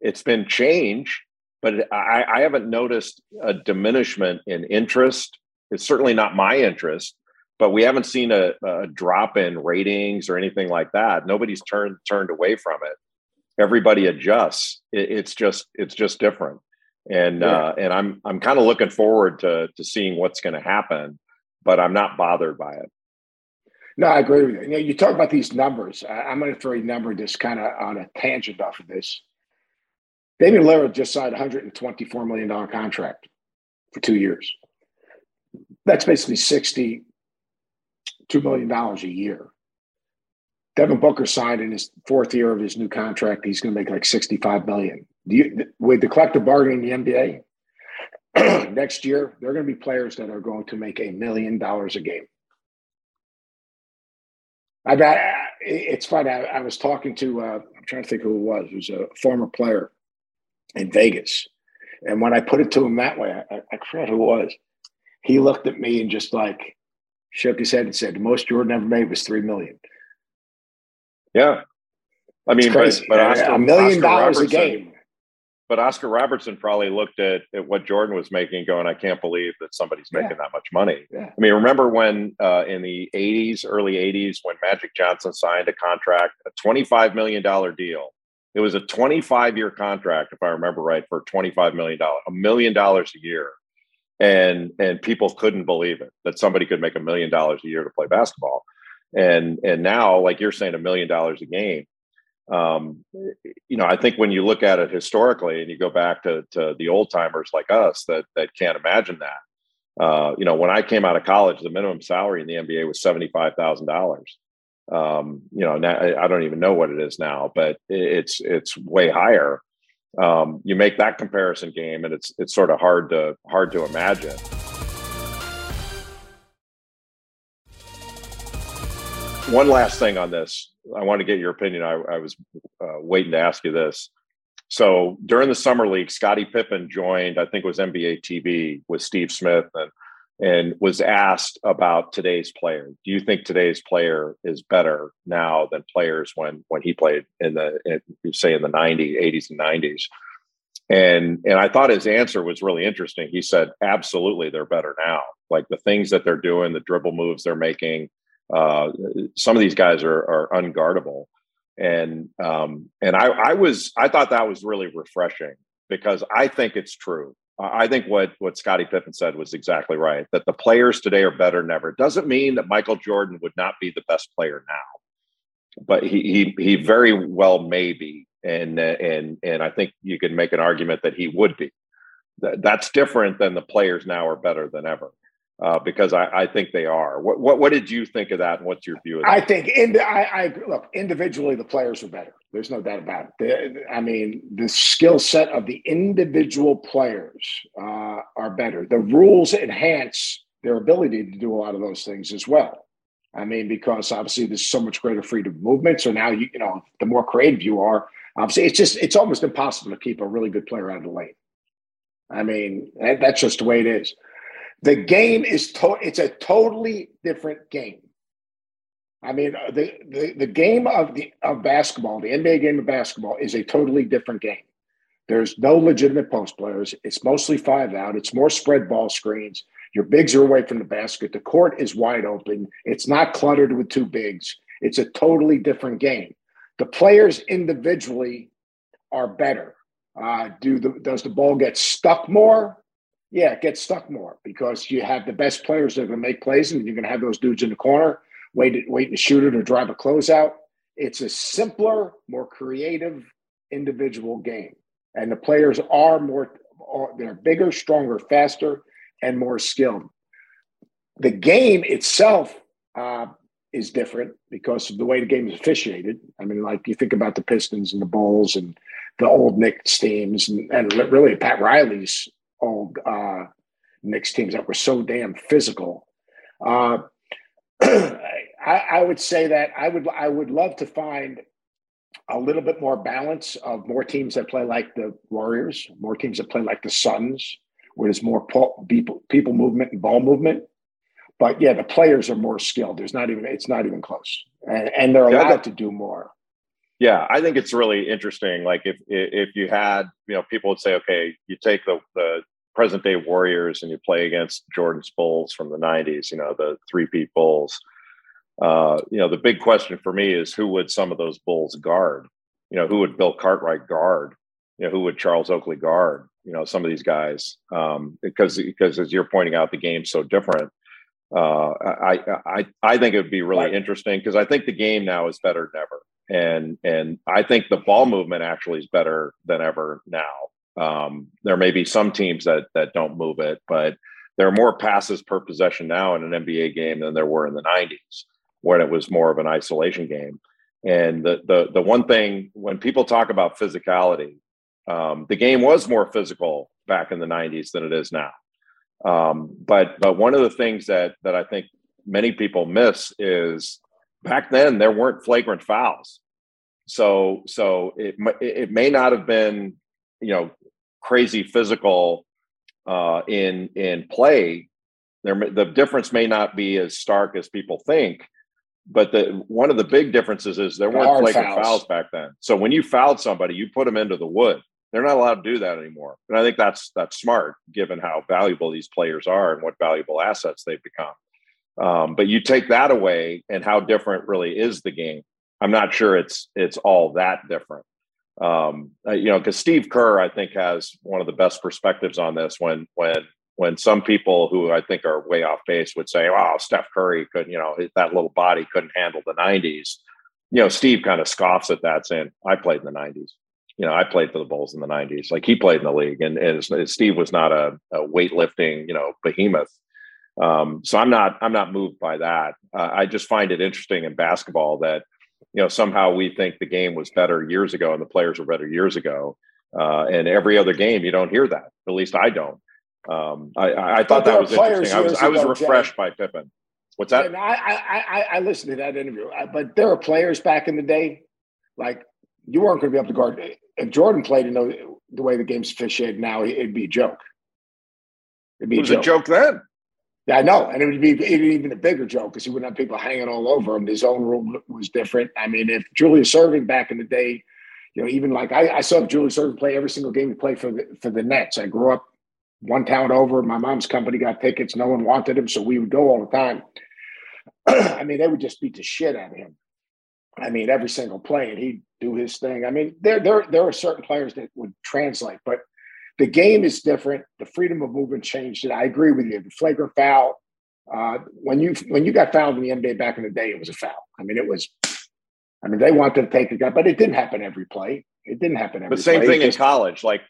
Speaker 3: It's been change, but I, I haven't noticed a diminishment in interest. It's certainly not my interest, but we haven't seen a, a drop in ratings or anything like that. Nobody's turned turned away from it. Everybody adjusts. It, it's just it's just different and yeah. uh, and I'm I'm kind of looking forward to to seeing what's going to happen, but I'm not bothered by it.
Speaker 2: No, I agree with you. You, know, you talk about these numbers. I, am going to throw a number just kind of on a tangent off of this. Damian Lillard just signed a $124 million contract for two years. That's basically $62 million a year. Devin Booker signed in his fourth year of his new contract. He's going to make like 65 million. Do you, with the collective bargaining in the NBA, next year, there are going to be players that are going to make a million dollars a game. I bet it's funny. I, I was talking to, uh, I'm trying to think who it was. It was a former player in Vegas. And when I put it to him that way, I, I forgot who it was. He looked at me and just like shook his head and said, the most Jordan ever made was 3 million.
Speaker 3: Yeah. I mean, but, but
Speaker 2: Oscar, a million Oscar dollars Robertson, a game
Speaker 3: but Oscar Robertson probably looked at, at what Jordan was making, going, "I can't believe that somebody's making yeah. that much money." Yeah. I mean, remember when uh, in the '80s, early '80s, when Magic Johnson signed a contract, a $25 million deal. It was a 25 year contract, if I remember right, for 25 million dollars, a million dollars a year, and and people couldn't believe it that somebody could make a million dollars a year to play basketball, and and now, like you're saying, a million dollars a game um, you know, I think when you look at it historically and you go back to, to the old timers like us that that can't imagine that. Uh, you know, when I came out of college, the minimum salary in the NBA was seventy five thousand dollars. Um, you know, now I don't even know what it is now, but it's it's way higher. Um, you make that comparison game, and it's it's sort of hard to hard to imagine. One last thing on this I want to get your opinion. I, I was uh, waiting to ask you this. So during the summer league, Scottie Pippen joined, I think it was NBA TV with Steve Smith and and was asked about today's player. Do you think today's player is better now than players when when he played in the in, say in the 90s, 80s and 90s? And and I thought his answer was really interesting. He said, absolutely, they're better now. Like the things that they're doing, the dribble moves they're making, uh, some of these guys are, are unguardable, and um, and I, I was I thought that was really refreshing because I think it's true. I think what what Scottie Pippen said was exactly right. That the players today are better than ever. It doesn't mean that Michael Jordan would not be the best player now, but he he he very well may be, and and and I think you can make an argument that he would be. That's different than the players now are better than ever uh, because I, I, think they are. What, what, what did you think of that, and what's your view of that?
Speaker 2: I think in the, I, I look individually, the players are better. There's no doubt about it. The, I mean, the skill set of the individual players uh, are better. The rules enhance their ability to do a lot of those things as well. I mean, because obviously there's so much greater freedom of movement. So now you you know, the more creative you are, obviously it's just it's almost impossible to keep a really good player out of the lane. I mean, that, that's just the way it is. The game is to- it's a totally different game. I mean, uh, the, the, the game of the of basketball, the NBA game of basketball, is a totally different game. There's no legitimate post players. It's mostly five out. It's more spread ball screens. Your bigs are away from the basket. The court is wide open. It's not cluttered with two bigs. It's a totally different game. The players individually are better. Uh, do the does the ball get stuck more? Yeah, get stuck more because you have the best players that are going to make plays, and you're going to have those dudes in the corner waiting, waiting to shoot it or drive a closeout. It's a simpler, more creative individual game, and the players are more they're bigger, stronger, faster, and more skilled. The game itself uh, is different because of the way the game is officiated. I mean, like you think about the Pistons and the Bulls and the old Knicks teams, and, and really Pat Riley's old uh, Knicks teams that were so damn physical. Uh, I, I, would say that I would I would love to find a little bit more balance of more teams that play like the Warriors, more teams that play like the Suns, where there's more people people movement and ball movement. but yeah, the players are more skilled. There's not even it's not even close, and, and they're allowed yeah, to do more.
Speaker 3: Yeah, I think it's really interesting. Like if if you had, you know, people would say, okay, you take the the present day Warriors and you play against Jordan's Bulls from the '90s, you know, the three peat Bulls. Uh, you know, the big question for me is who would some of those Bulls guard? You know, who would Bill Cartwright guard? You know, who would Charles Oakley guard? You know, some of these guys, um, because because as you're pointing out, the game's so different. Uh, I I I think it would be really right. interesting because I think the game now is better than ever and and I think the ball movement actually is better than ever now. Um, there may be some teams that that don't move it, but there are more passes per possession now in an NBA game than there were in the '90s when it was more of an isolation game. And the the the one thing when people talk about physicality, um, the game was more physical back in the '90s than it is now. Um, but but one of the things that that I think many people miss is back then there weren't flagrant fouls. So so it it may not have been you know crazy physical uh, in in play. There the difference may not be as stark as people think, but the one of the big differences is there weren't flagrant fouls. fouls back then. So when you fouled somebody, you put them into the wood. They're not allowed to do that anymore. And I think that's that's smart given how valuable these players are and what valuable assets they've become. Um, but you take that away, and how different really is the game? I'm not sure it's it's all that different. Um, uh, you know, because Steve Kerr, I think, has one of the best perspectives on this. When when when some people who I think are way off base would say, "Wow, Steph Curry could, you know, that little body couldn't handle the '90s." You know, Steve kind of scoffs at that, saying, "I played in the '90s." You know, I played for the Bulls in the '90s. Like he played in the league, and, and Steve was not a, a weightlifting, you know, behemoth. Um, so I'm not I'm not moved by that. Uh, I just find it interesting in basketball that you know somehow we think the game was better years ago and the players were better years ago. Uh, and every other game, you don't hear that. At least I don't. Um, I, I thought that was interesting. I was I was refreshed Jay. by Pippen. What's that?
Speaker 2: And I, I, I, I listened to that interview, but there were players back in the day, like you weren't going to be able to guard. If Jordan played in the, the way the game's officiated now, it'd be a joke.
Speaker 3: It'd be it was a joke, a joke then.
Speaker 2: Yeah, I know, and it would be even a bigger joke because he wouldn't have people hanging all over him. His own room was different. I mean, if Julius Erving back in the day, you know, even like I, I saw Julius Erving play every single game he played for the for the Nets. I grew up one town over. My mom's company got tickets. No one wanted him, so we would go all the time. I mean, they would just beat the shit out of him. I mean, every single play, and he'd do his thing. I mean, there there there are certain players that would translate, but the game is different. The freedom of movement changed it. I agree with you. The flagrant foul. Uh, when you when you got fouled in the NBA back in the day, it was a foul. I mean, it was. I mean, they wanted to take the guy, but it didn't happen every play. It didn't happen every.
Speaker 3: The same
Speaker 2: play.
Speaker 3: thing in college, like,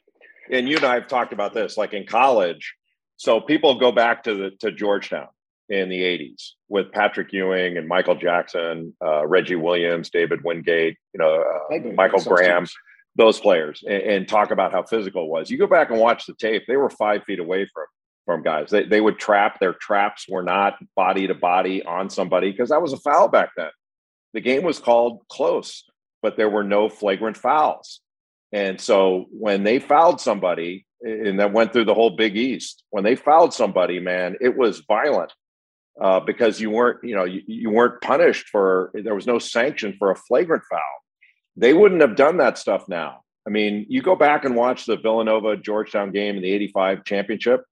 Speaker 3: and you and I have talked about this. Like in college, so people go back to the to Georgetown in the '80s with Patrick Ewing and Michael Jackson, uh, Reggie Williams, David Wingate, you know, uh, Michael Graham. Teams those players and, and, talk about how physical it was. You go back and watch the tape; they were five feet away from from guys. They they would trap. Their traps were not body to body on somebody because that was a foul back then. The game was called close, but there were no flagrant fouls. And so when they fouled somebody, and that went through the whole Big East, when they fouled somebody, man, it was violent. Uh, because you weren't, you know, you, you weren't punished for there was no sanction for a flagrant foul they wouldn't have done that stuff now. I mean, you go back and watch the Villanova Georgetown game in the 85 championship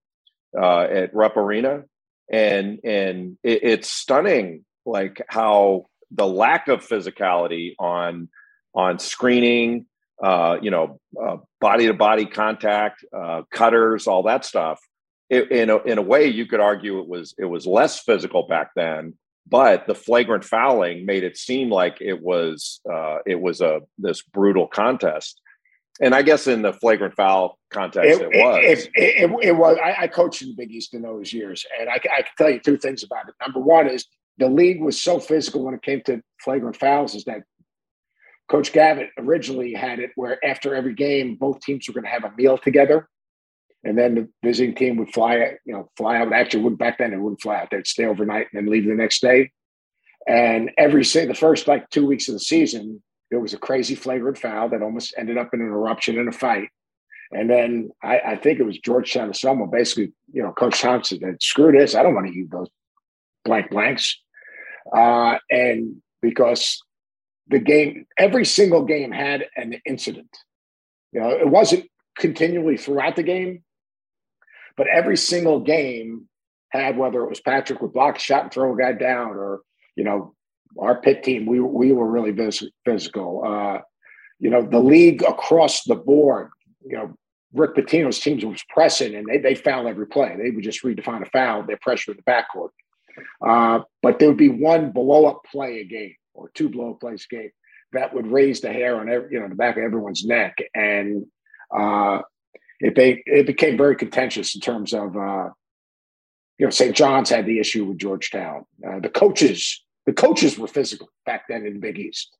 Speaker 3: uh, at Rupp Arena, and and it, it's stunning like how the lack of physicality on on screening, uh, you know, body to body contact, uh, cutters, all that stuff. It, in a, in a way, you could argue it was it was less physical back then, but the flagrant fouling made it seem like it was uh, it was a this brutal contest. And I guess in the flagrant foul context, it, it was.
Speaker 2: It, it, it was. I, I, coached in the Big East in those years, and I, I, can tell you two things about it. Number one is the league was so physical when it came to flagrant fouls, is that Coach Gavitt originally had it where after every game, both teams were going to have a meal together and then the visiting team would fly, you know, fly out. Actually, would back then it wouldn't fly out. They'd stay overnight and then leave the next day. And every say the first like two weeks of the season, there was a crazy flagrant foul that almost ended up in an eruption in a fight. And then I, I think it was Georgetown or someone basically, you know, Coach Thompson said, "Screw this! I don't want to eat those blank blanks, uh, and because the game, every single game had an incident. You know, it wasn't continually throughout the game, but every single game had whether it was Patrick would block shot and throw a guy down, or you know, our Pitt team we we were really physical. Uh, you know, the league across the board. You know, Rick Pitino's teams was pressing and they they foul every play. They would just redefine a foul. They're pressure in the backcourt. Uh, but there would be one blow up play a game or two blow up plays a game that would raise the hair on every, you know the back of everyone's neck, and uh, it be, it became very contentious in terms of uh, you know St. John's had the issue with Georgetown. Uh, the coaches the coaches were physical back then in the Big East.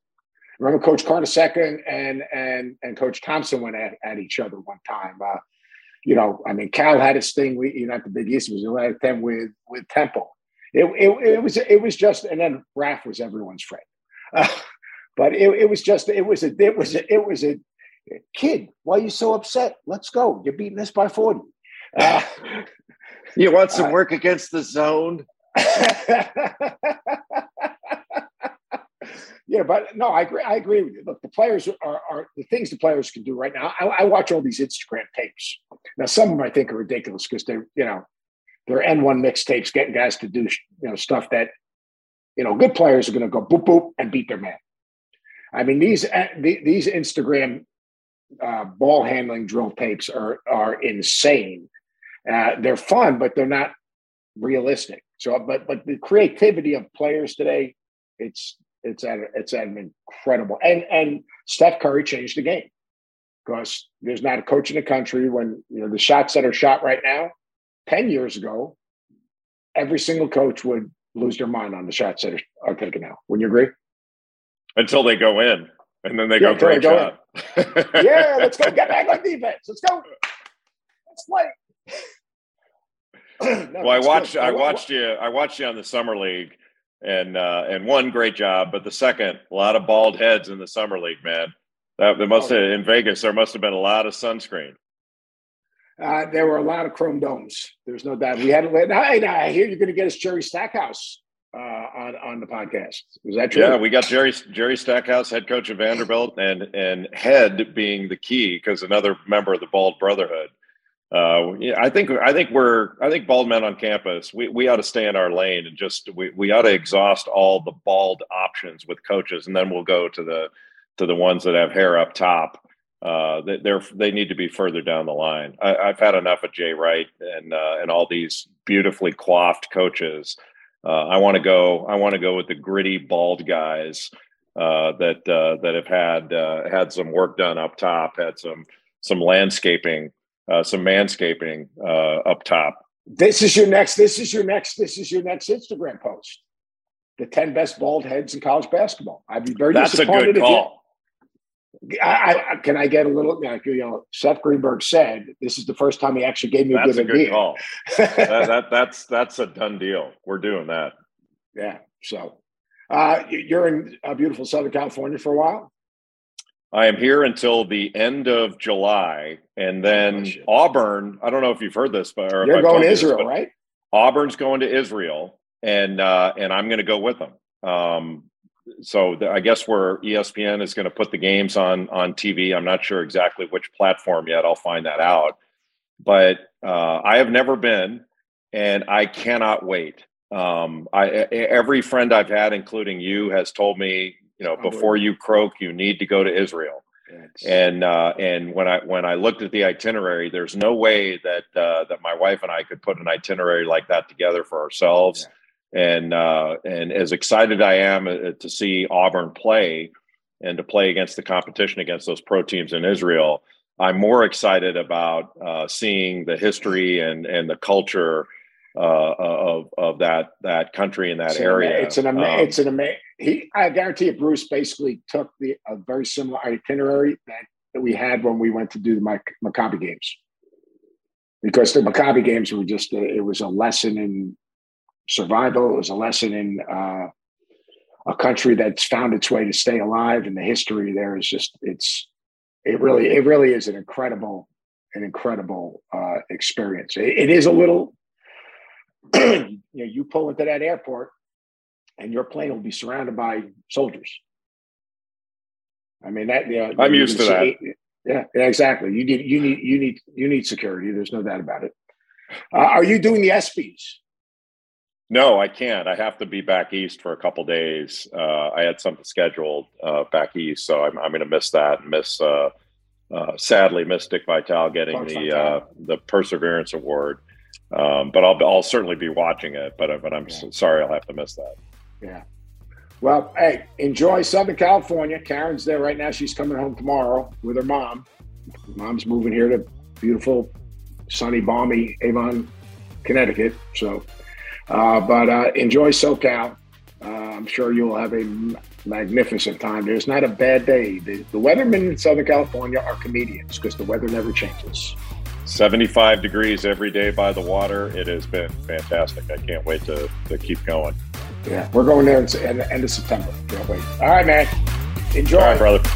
Speaker 2: Remember Coach Carnesecca and and and, Coach Thompson went at, at each other one time. Uh, you know, I mean, Cal had his thing. We, you know, at the Big East was at them with with Temple. It, it, it was it was just, and then Raf was everyone's friend. Uh, but it, it was just it was a it was a, it was a kid. Why are you so upset? Let's go. You're beating us by forty. Uh,
Speaker 3: you want some uh, work against the zone?
Speaker 2: yeah, but no, I agree. I agree with you. Look, the players are, are the things the players can do right now. I, I, watch all these Instagram tapes. Now, some of them I think are ridiculous because they're you know, they're AND1 mixtapes getting guys to do, you know, stuff that, you know, good players are going to go boop boop and beat their man. I mean, these uh, these Instagram uh, ball handling drill tapes are are insane. Uh, they're fun, but they're not realistic. So, but but the creativity of players today, it's it's at it's at an incredible. And and Steph Curry changed the game because there's not a coach in the country when you know the shots that are shot right now. Ten years ago, every single coach would lose their mind on the shots that are, are taken now. Wouldn't you agree?
Speaker 3: until they go in, and then they yeah, go great
Speaker 2: shot. yeah, let's go get back on defense. Let's go. Let's
Speaker 3: play. no, well, I watched. Good. I watched you. I watched you on the summer league, and uh, and one great job, but the second, a lot of bald heads in the summer league, man. That there must oh, have in Vegas. There must have been a lot of sunscreen.
Speaker 2: Uh, there were a lot of chrome domes. There's no doubt. We had. Hey, I hear you're going to get us Jerry Stackhouse uh, on on the podcast. Was that true?
Speaker 3: Yeah, we got Jerry Jerry Stackhouse, head coach of Vanderbilt, and and head being the key because another member of the Bald Brotherhood. Uh, I think I think we're I think bald men on campus. We we ought to stay in our lane and just we, we ought to exhaust all the bald options with coaches, and then we'll go to the to the ones that have hair up top. Uh, they're they need to be further down the line. I, have had enough of Jay Wright and uh, and all these beautifully coiffed coaches uh, I want to go. I want to go with the gritty, bald guys uh, that uh, that have had uh, had some work done up top, had some some landscaping, uh, some manscaping uh, up top.
Speaker 2: This is your next. This is your next. This is your next Instagram post. The ten best bald heads in college basketball. I'd be very
Speaker 3: That's
Speaker 2: disappointed
Speaker 3: a good call.
Speaker 2: I, I, can I get a little? You know, Seth Greenberg said this is the first time he actually gave me
Speaker 3: a
Speaker 2: that's
Speaker 3: good, a good call. that, that, that's that's a done deal. We're doing that.
Speaker 2: Yeah. So, uh, you're in uh, beautiful Southern California for a while.
Speaker 3: I am here until the end of July, and then oh, Auburn. I don't know if you've heard this, but
Speaker 2: you're going to Israel, this, right?
Speaker 3: Auburn's going to Israel, and uh, and I'm going to go with them. Um, so the, I guess where ESPN is going to put the games on on TV. I'm not sure exactly which platform yet. I'll find that out. But uh, I have never been, and I cannot wait. Um, I every friend I've had, including you, has told me, you know, before you croak, you need to go to Israel. And uh, and when I when I looked at the itinerary, there's no way that uh, that my wife and I could put an itinerary like that together for ourselves. Yeah and uh, and as excited I am uh, to see Auburn play and to play against the competition against those pro teams in Israel, I'm more excited about uh, seeing the history and and the culture uh, of of that that country and that
Speaker 2: it's
Speaker 3: area.
Speaker 2: An, it's an ama- um, it's an amazing. He, I guarantee you, Bruce basically took the a very similar itinerary that, that we had when we went to do the Maccabi games, because the Maccabi games were just a, it was a lesson in survival. It was a lesson in uh, a country that's found its way to stay alive, and the history there is just it's it really it really is an incredible an incredible uh, experience. It, it is a little you know, you pull into that airport, and your plane will be surrounded by soldiers. I mean that. You know,
Speaker 3: I'm used to that.
Speaker 2: Yeah, yeah, exactly. You need you need you need you need security. There's no doubt about it. Uh, are you doing the ESPYS?
Speaker 3: No, I can't. I have to be back east for a couple days. Uh, I had something scheduled uh, back east, so I'm, I'm going to miss that. Miss, uh, uh, sadly, miss Dick Vitale getting the uh, the Perseverance Award. Um, but I'll I'll certainly be watching it. But but I'm yeah. sorry, I'll have to miss that.
Speaker 2: Yeah. Well, hey, enjoy Southern California. Karen's there right now. She's coming home tomorrow with her mom. Mom's moving here to beautiful, sunny, balmy Avon, Connecticut. So uh, but uh, enjoy SoCal. Uh, I'm sure you'll have a magnificent time. There's not a bad day. The, the weathermen in Southern California are comedians because the weather never changes.
Speaker 3: 75 degrees every day by the water. It has been fantastic. I can't wait to, to keep going.
Speaker 2: Yeah, we're going there in the end of September. Can't wait. All right, man. Enjoy.
Speaker 3: All right, brother.